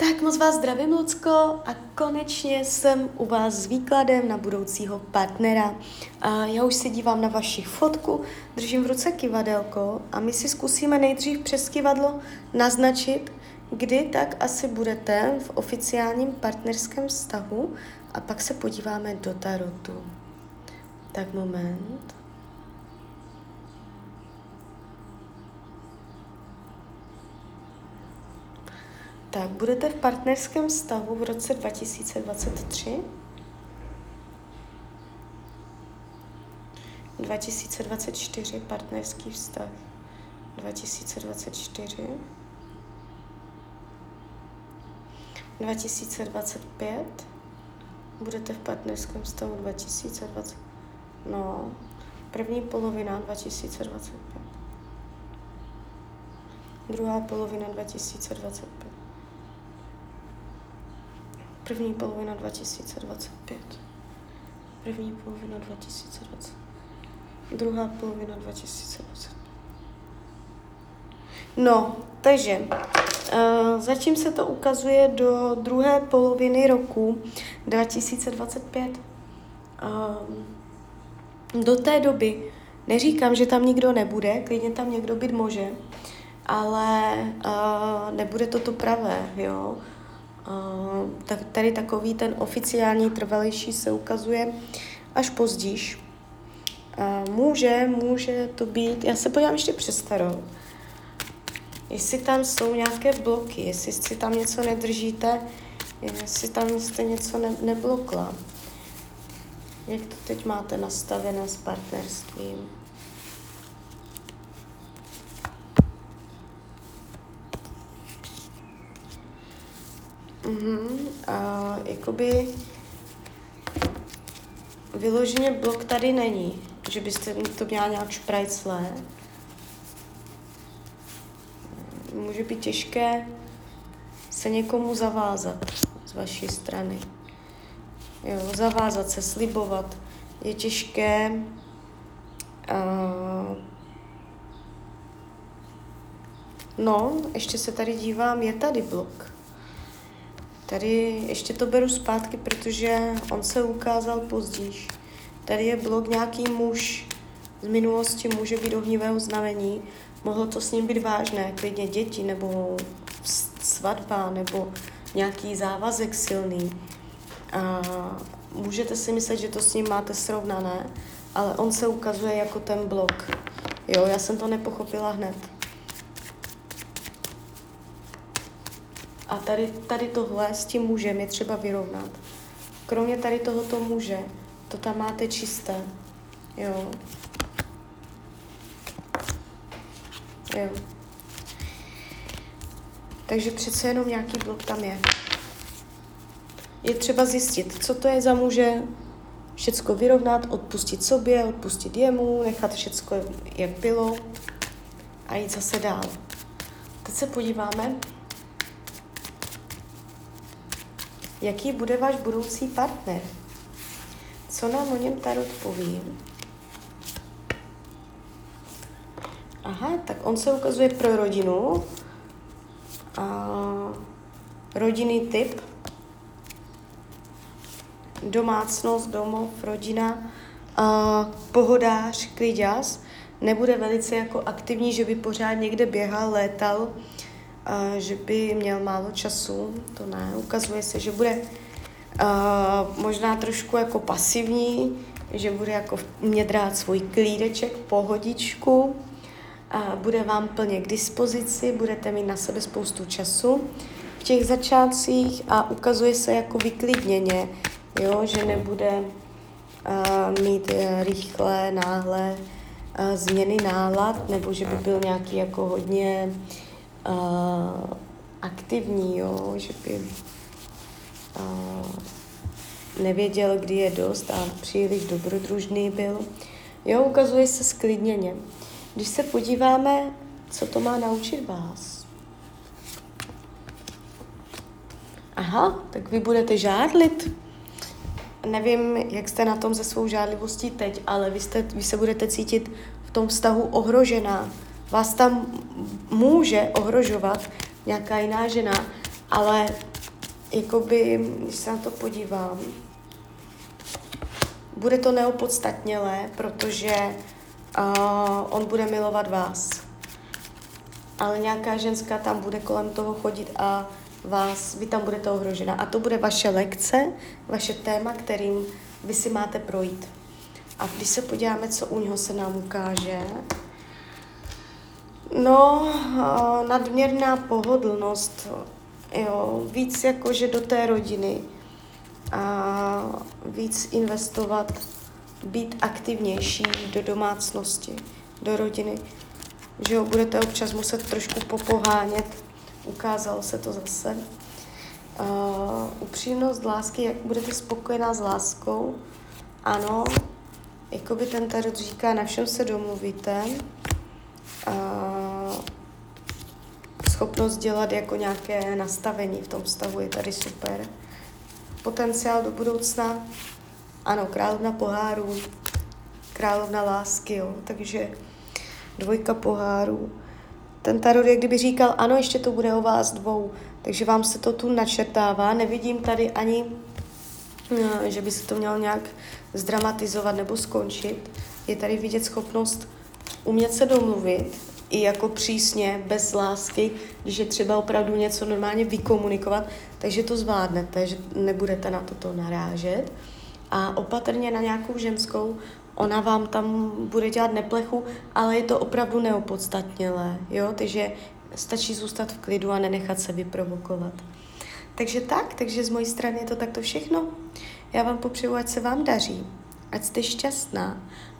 Tak moc vás zdravím, Lucko, a konečně jsem u vás s výkladem na budoucího partnera. A já už se dívám na vaši fotku, držím v ruce kivadelko a my si zkusíme nejdřív přes kivadlo naznačit, kdy tak asi budete v oficiálním partnerském vztahu a pak se podíváme do tarotu. Tak moment. Tak, budete v partnerském vztahu v roce 2023? 2024 partnerský vztah. 2024. 2025. Budete v partnerském vztahu 2020. No, první polovina 2025. Druhá polovina 2025. První polovina 2025. První polovina 2020. Druhá polovina 2020. No, takže uh, zatím se to ukazuje do druhé poloviny roku 2025. Uh, ehm, do té doby neříkám, že tam nikdo nebude, klidně tam někdo být může, ale uh, nebude to to pravé, jo tak tady takový ten oficiální trvalejší se ukazuje až pozdíž. Může, může to být, já se podívám ještě přes starou, jestli tam jsou nějaké bloky, jestli si tam něco nedržíte, jestli tam jste něco ne, neblokla. Jak to teď máte nastavené s partnerstvím? Mhm, a jakoby vyloženě blok tady není, že byste to měla nějak šprajclé. Může být těžké se někomu zavázat z vaší strany. Jo, zavázat se, slibovat. Je těžké uh, No, ještě se tady dívám, je tady blok. Tady ještě to beru zpátky, protože on se ukázal později. Tady je blok nějaký muž z minulosti, může být ohnivého znamení. Mohlo to s ním být vážné, klidně děti, nebo svatba, nebo nějaký závazek silný. A můžete si myslet, že to s ním máte srovnané, ale on se ukazuje jako ten blok. Jo, já jsem to nepochopila hned. A tady, tady tohle s tím mužem je třeba vyrovnat. Kromě tady tohoto muže, to tam máte čisté. Jo. Jo. Takže přece jenom nějaký blok tam je. Je třeba zjistit, co to je za muže, všecko vyrovnat, odpustit sobě, odpustit jemu, nechat všecko, jak bylo a jít zase dál. Teď se podíváme, Jaký bude váš budoucí partner? Co nám o něm Tarot poví? Aha, tak on se ukazuje pro rodinu. A rodinný typ. Domácnost, domov, rodina. A pohodář, kliďas. Nebude velice jako aktivní, že by pořád někde běhal, létal že by měl málo času, to ne. Ukazuje se, že bude uh, možná trošku jako pasivní, že bude jako mět rád svůj klídeček, pohodičku, a bude vám plně k dispozici, budete mít na sebe spoustu času v těch začátcích a ukazuje se jako vyklidněně, jo, že nebude uh, mít uh, rychlé, náhle uh, změny nálad, nebo že by byl nějaký jako hodně uh, aktivní, jo, že by uh, nevěděl, kdy je dost a příliš dobrodružný byl. Jo, ukazuje se sklidněně. Když se podíváme, co to má naučit vás. Aha, tak vy budete žádlit. Nevím, jak jste na tom se svou žádlivostí teď, ale vy, jste, vy se budete cítit v tom vztahu ohrožená, vás tam může ohrožovat nějaká jiná žena Ale jakoby, když se na to podívám, bude to neopodstatnělé, protože uh, on bude milovat vás. Ale nějaká ženská tam bude kolem toho chodit a vás, vy tam budete ohrožena. A to bude vaše lekce, vaše téma, kterým vy si máte projít. A když se podíváme, co u něho se nám ukáže, no, nadměrná pohodlnost, jo, víc jakože do té rodiny a víc investovat, být aktivnější do domácnosti, do rodiny, že ho budete občas muset trošku popohánět, ukázalo se to zase. Uh, upřímnost lásky, jak budete spokojená s láskou, ano, jako by ten tarot říká, na všem se domluvíte. Uh, schopnost dělat jako nějaké nastavení v tom vztahu je tady super. Potenciál do budoucna, ano, královna pohárů, královna lásky, jo, takže dvojka pohárů. Ten tarot jak kdyby říkal, ano, ještě to bude o vás dvou, takže vám se to tu načrtává. Nevidím tady ani, eh, že by se to mělo nějak zdramatizovat nebo skončit. Je tady vidět schopnost umět se domluvit, i jako přísně, bez lásky, když je třeba opravdu něco normálně vykomunikovat, takže to zvládnete, že nebudete na toto narážet. A opatrně na nějakou ženskou, ona vám tam bude dělat neplechu, ale je to opravdu neopodstatnělé, jo, takže stačí zůstat v klidu a nenechat se vyprovokovat. Takže tak, takže z mojí strany je to takto všechno. Já vám popřeju, ať se vám daří, ať jste šťastná